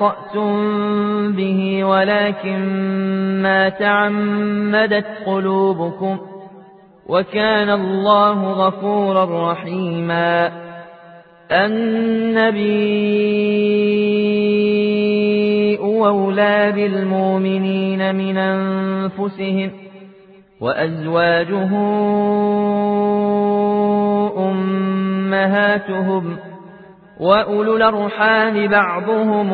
أخطأتم به ولكن ما تعمدت قلوبكم وكان الله غفورا رحيما النبي أولى بالمؤمنين من أنفسهم وأزواجه أمهاتهم وأولو الأرحام بعضهم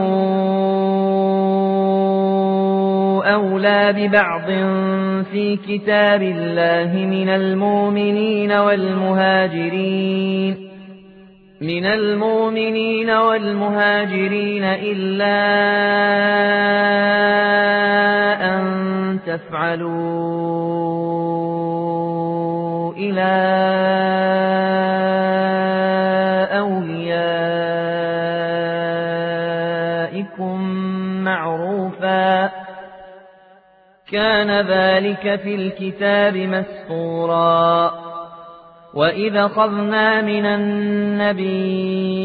أولى ببعض في كتاب الله من المؤمنين والمهاجرين من المؤمنين والمهاجرين إلا أن تفعلوا إلى ذلك في الكتاب مسطورا وإذا خذنا من النبيين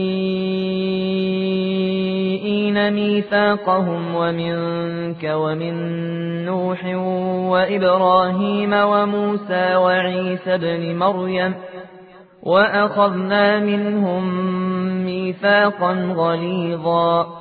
ميثاقهم ومنك ومن نوح وإبراهيم وموسى وعيسى بن مريم وأخذنا منهم ميثاقا غليظا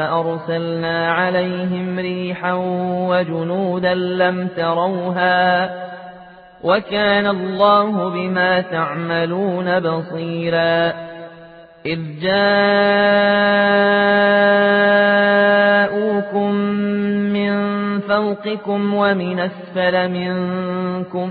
فأرسلنا عليهم ريحا وجنودا لم تروها وكان الله بما تعملون بصيرا إذ جاءوكم من فوقكم ومن أسفل منكم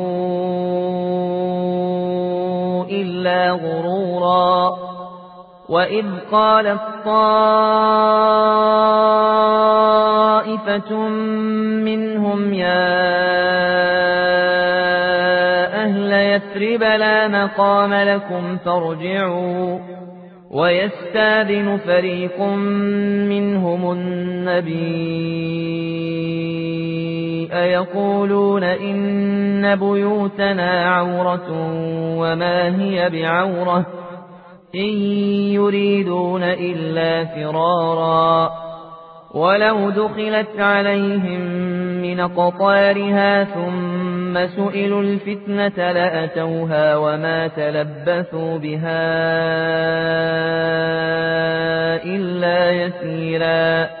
إلا غرورا. وإذ قالت طائفة منهم يا أهل يثرب لا مقام لكم فارجعوا. ويستاذن فريق منهم النبي أيقولون إن بيوتنا عورة وما هي بعورة إن يريدون إلا فرارا ولو دخلت عليهم من قطارها ثم سئلوا الفتنة لأتوها وما تلبثوا بها إلا يسيرا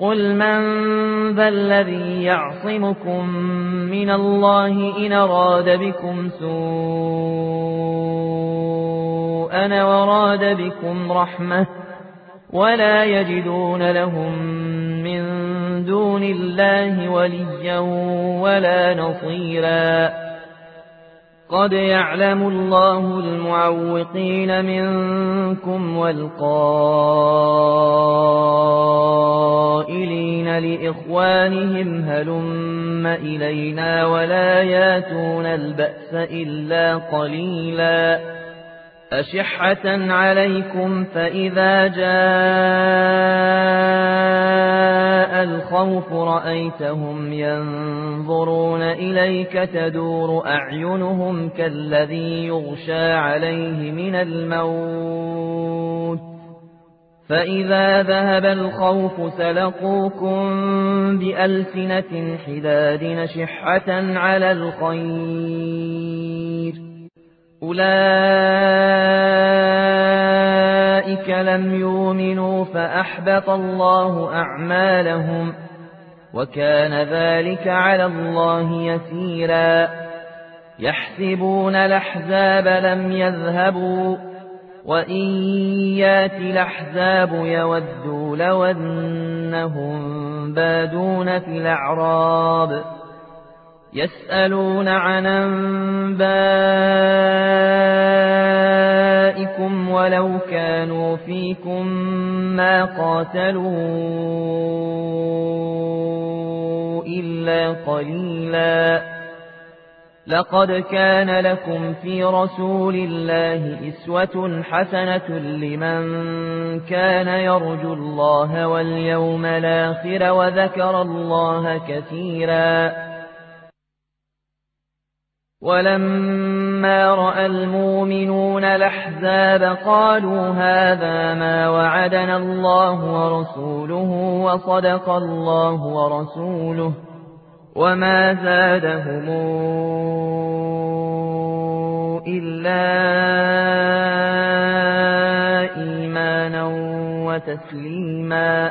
قل من ذا الذي يعصمكم من الله إن راد بكم سوءا وراد بكم رحمة ولا يجدون لهم من دون الله وليا ولا نصيرا قد يعلم الله المعوقين منكم والقائلين لإخوانهم هلم إلينا ولا ياتون البأس إلا قليلاً أشحة عليكم فإذا جاء الخوف رأيتهم ينظرون إليك تدور أعينهم كالذي يغشى عليه من الموت فإذا ذهب الخوف سلقوكم بألسنة حداد نشحة على الخير أولئك لم يؤمنوا فأحبط الله أعمالهم وكان ذلك على الله يسيرا يحسبون الأحزاب لم يذهبوا وإن يات الأحزاب يودوا لو أنهم بادون في الأعراب يسألون عن أنبائكم ولو كانوا فيكم ما قاتلوا إلا قليلا. لقد كان لكم في رسول الله إسوة حسنة لمن كان يرجو الله واليوم الآخر وذكر الله كثيراً. ولما رأى المؤمنون الأحزاب قالوا هذا ما وعدنا الله ورسوله وصدق الله ورسوله وما زادهم إلا إيمانا وتسليما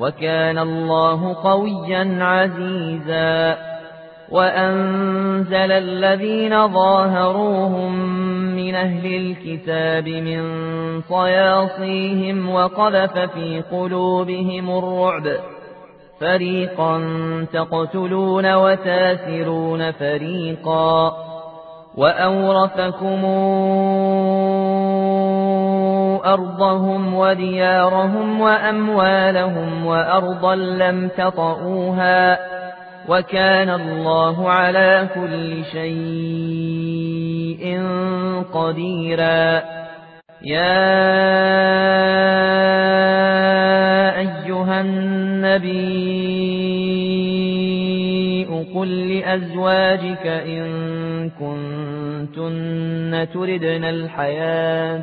وكان الله قويا عزيزا. وأنزل الذين ظاهروهم من أهل الكتاب من صياصيهم وقذف في قلوبهم الرعب. فريقا تقتلون وتاسرون فريقا. وأورثكم أرضهم وديارهم وأموالهم وأرضا لم تطئوها وكان الله على كل شيء قديرا. يا أيها النبي قل لأزواجك إن كنتن تردن الحياة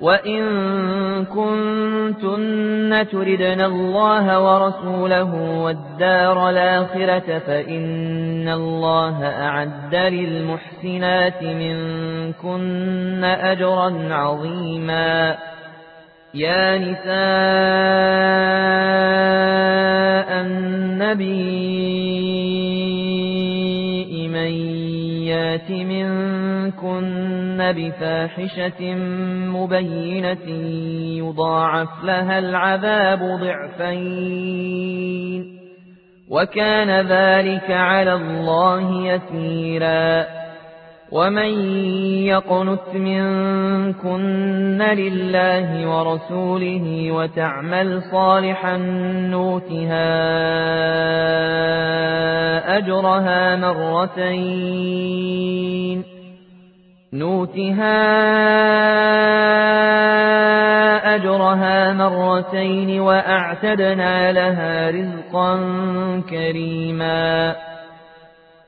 وإن كنتن تردن الله ورسوله والدار الآخرة فإن الله أعد للمحسنات منكن أجرا عظيما يا نساء النبي من يات منكن بفاحشة مبينة يضاعف لها العذاب ضعفين. وكان ذلك على الله يسيرا. ومن يقنت منكن لله ورسوله وتعمل صالحا نوتها أجرها مرتين نوتها أجرها مرتين وأعتدنا لها رزقا كريما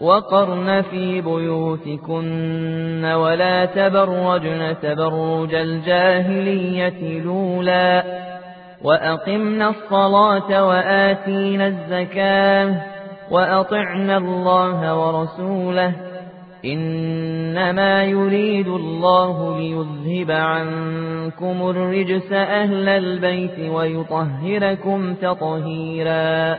وقرن في بيوتكن ولا تبرجن تبرج الجاهلية لولا وأقمنا الصلاة وآتينا الزكاة وأطعنا الله ورسوله إنما يريد الله ليذهب عنكم الرجس أهل البيت ويطهركم تطهيرا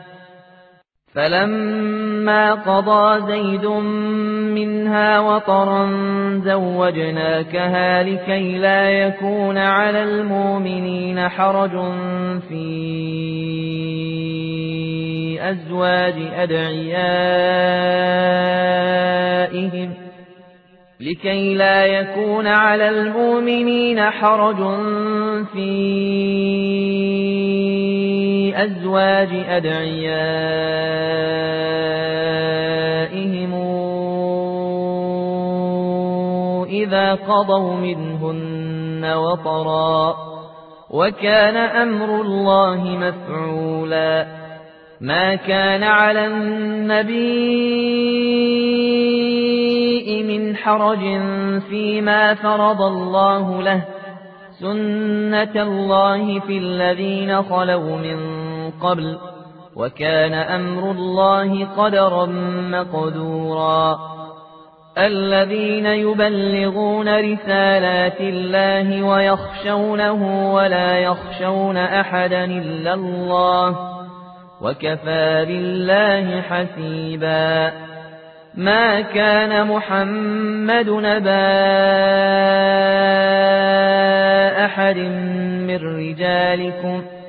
فلما قضى زيد منها وطرا زوجناكها لكي لا يكون على المؤمنين حرج في أزواج أدعيائهم لكي لا يكون على المؤمنين حرج في أزواج أدعيائهم إذا قضوا منهن وطرا وكان أمر الله مفعولا ما كان على النبي من حرج فيما فرض الله له سنة الله في الذين خلوا من قبل وكان أمر الله قدرا مقدورا. الذين يبلغون رسالات الله ويخشونه ولا يخشون أحدا إلا الله وكفى بالله حسيبا. ما كان محمد نبا أحد من رجالكم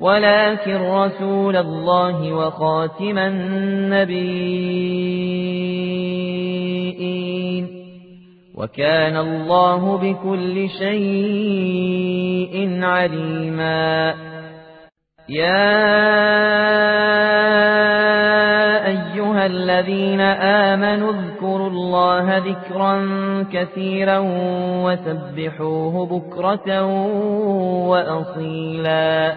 ولكن رسول الله وخاتم النبيين. وكان الله بكل شيء عليما. يا أيها الذين آمنوا اذكروا الله ذكرا كثيرا وسبحوه بكرة وأصيلا.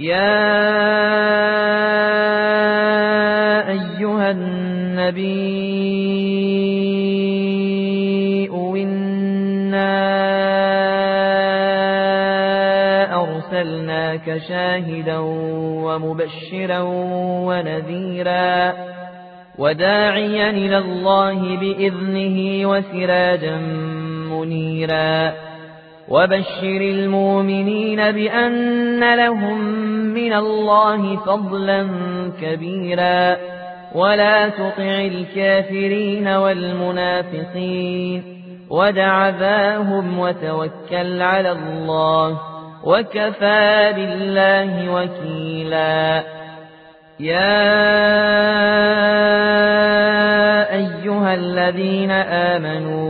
يا أيها النبي إنا أرسلناك شاهدا ومبشرا ونذيرا وداعيا إلى الله بإذنه وسراجا منيرا وبشر المؤمنين بأن لهم من الله فضلا كبيرا ولا تطع الكافرين والمنافقين ودع ذاهم وتوكل على الله وكفى بالله وكيلا يا أيها الذين آمنوا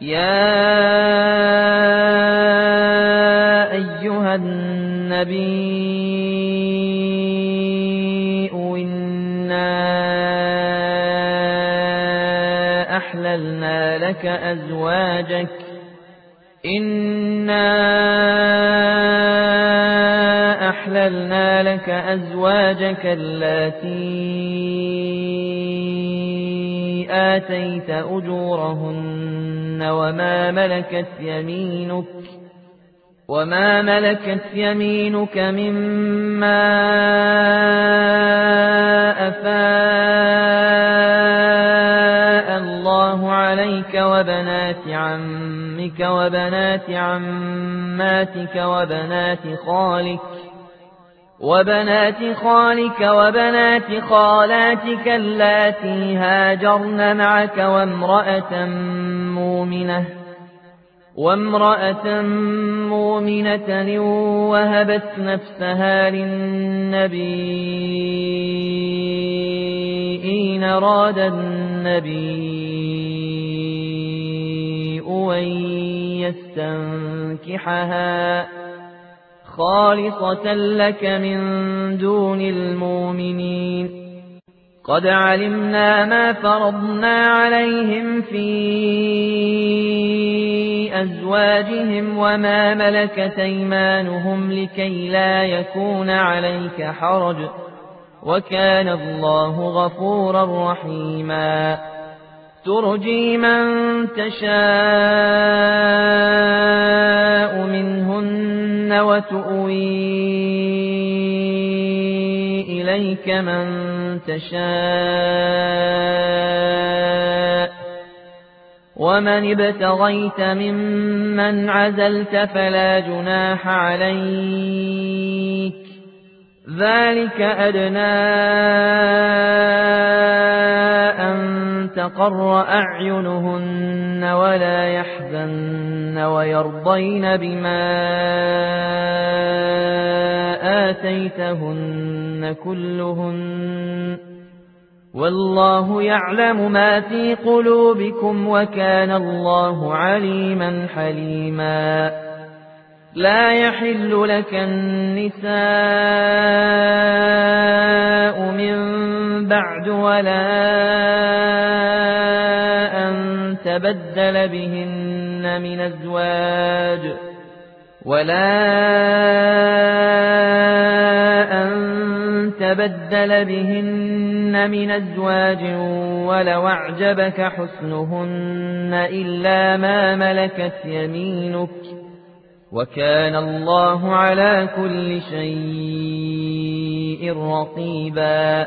يا أيها النبي إنا أحللنا لك أزواجك إنا أحللنا لك أزواجك التي آتيت أجورهن وما ملكت يمينك وما ملكت يمينك مما أفاء الله عليك وبنات عمك وبنات عماتك وبنات خالك وبنات خالك وبنات خالاتك اللاتي هاجرن معك وامرأة مؤمنة وامرأة مؤمنة وهبت نفسها للنبي إن أراد النبي أن يستنكحها. خالصة لك من دون المؤمنين. قد علمنا ما فرضنا عليهم في أزواجهم وما ملكت أيمانهم لكي لا يكون عليك حرج. وكان الله غفورا رحيما. ترجي من تشاء منهن وتؤوي إليك من تشاء. ومن ابتغيت ممن عزلت فلا جناح عليك. ذلك أدنى أن تقر أعينهن ولا يحزن ويرضين بما آتيتهن كلهن والله يعلم ما في قلوبكم وكان الله عليما حليما لا يحل لك النساء من بعد ولا أن تبدل بهن من أزواج ولا أن تبدل بهن من أزواج ولو أعجبك حسنهن إلا ما ملكت يمينك وكان الله على كل شيء رقيبا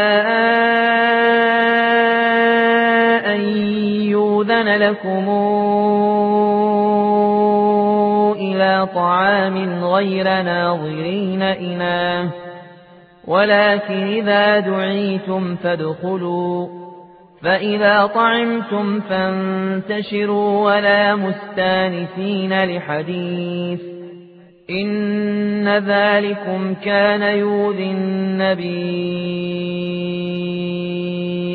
غير ناظرين إناه ولكن إذا دعيتم فادخلوا فإذا طعمتم فانتشروا ولا مستانسين لحديث. إن ذلكم كان يؤذي النبي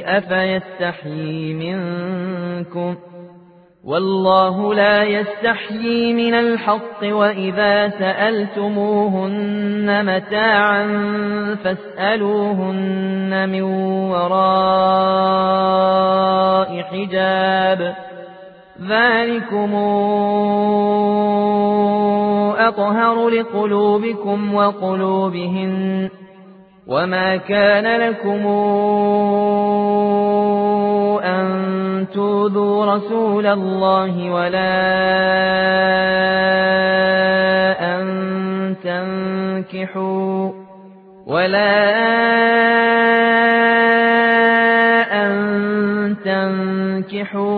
أفيستحيي منكم. والله لا يستحيي من الحق وإذا سألتموهن متاعا فاسألوهن من وراء حجاب ذلكم أطهر لقلوبكم وقلوبهن وما كان لكم أن توذوا رسول الله ولا أن تنكحوا ولا أن تنكحوا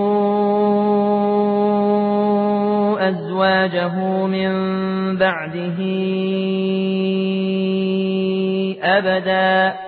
أزواجه من بعده أبدا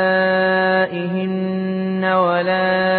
ولا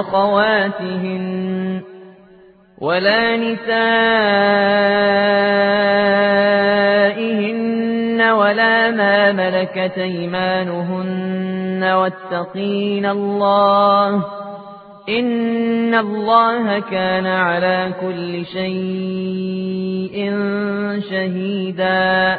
أخواتهن ولا نسائهن ولا ما ملكت أيمانهن واتقين الله إن الله كان على كل شيء شهيدا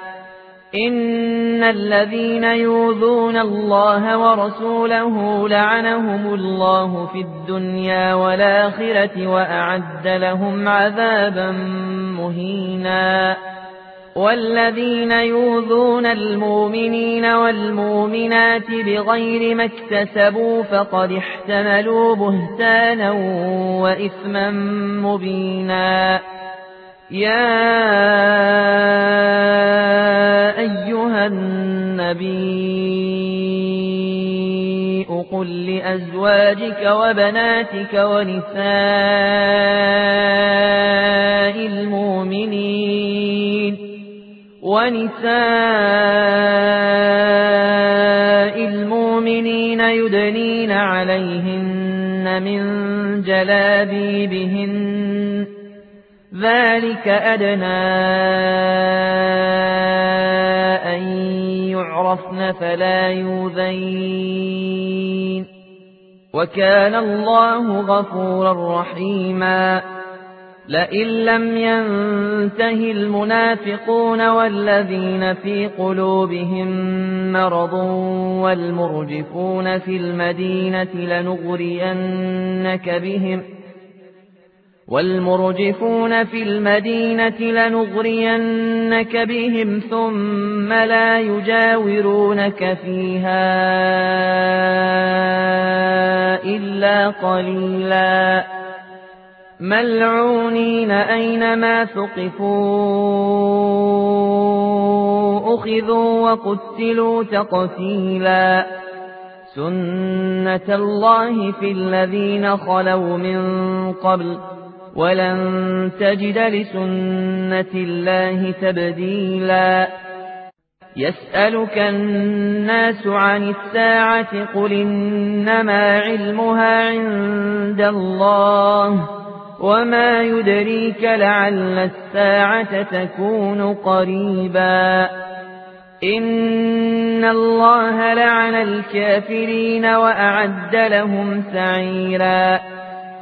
إن الذين يوذون الله ورسوله لعنهم الله في الدنيا والآخرة وأعد لهم عذابا مهينا والذين يوذون المؤمنين والمؤمنات بغير ما اكتسبوا فقد احتملوا بهتانا وإثما مبينا يا أيها النبي قل لأزواجك وبناتك ونساء المؤمنين ونساء المؤمنين يدنين عليهن من جلابيبهن. ذلك أدنى أن يعرفن فلا يوذين وكان الله غفورا رحيما لئن لم ينته المنافقون والذين في قلوبهم مرض والمرجفون في المدينة لنغرينك بهم والمرجفون في المدينة لنغرينك بهم ثم لا يجاورونك فيها إلا قليلا. ملعونين أينما ثقفوا أخذوا وقتلوا تقتيلا. سنة الله في الذين خلوا من قبل ولن تجد لسنة الله تبديلا. يسألك الناس عن الساعة قل إنما علمها عند الله وما يدريك لعل الساعة تكون قريبا. إن الله لعن الكافرين وأعد لهم سعيرا.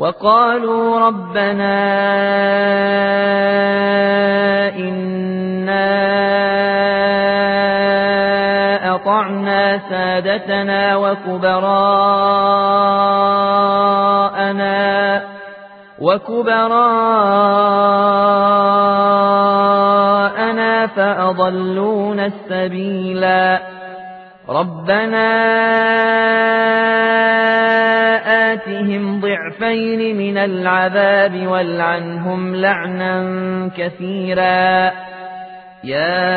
وقالوا ربنا إنا أطعنا سادتنا وكبراءنا وكبراءنا فأضلون السبيلا ربنا آتهم ضعفين من العذاب والعنهم لعنا كثيرا يا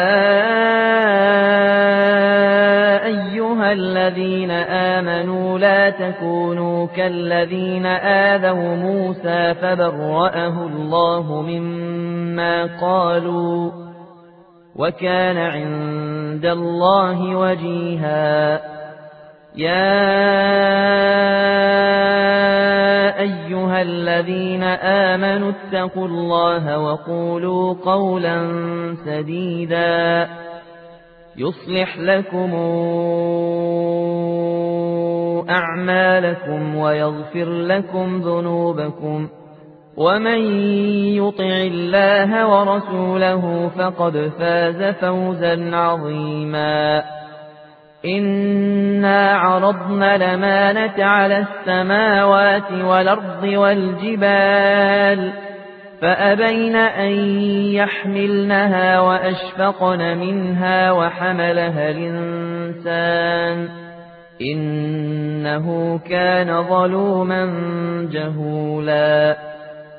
أيها الذين آمنوا لا تكونوا كالذين آذوا موسى فبرأه الله مما قالوا وكان عند الله وجيها. يا أيها الذين آمنوا اتقوا الله وقولوا قولا سديدا. يصلح لكم أعمالكم ويغفر لكم ذنوبكم. ومن يطع الله ورسوله فقد فاز فوزا عظيما إنا عرضنا لمانة على السماوات والأرض والجبال فأبين أن يحملنها وأشفقن منها وحملها الإنسان إنه كان ظلوما جهولا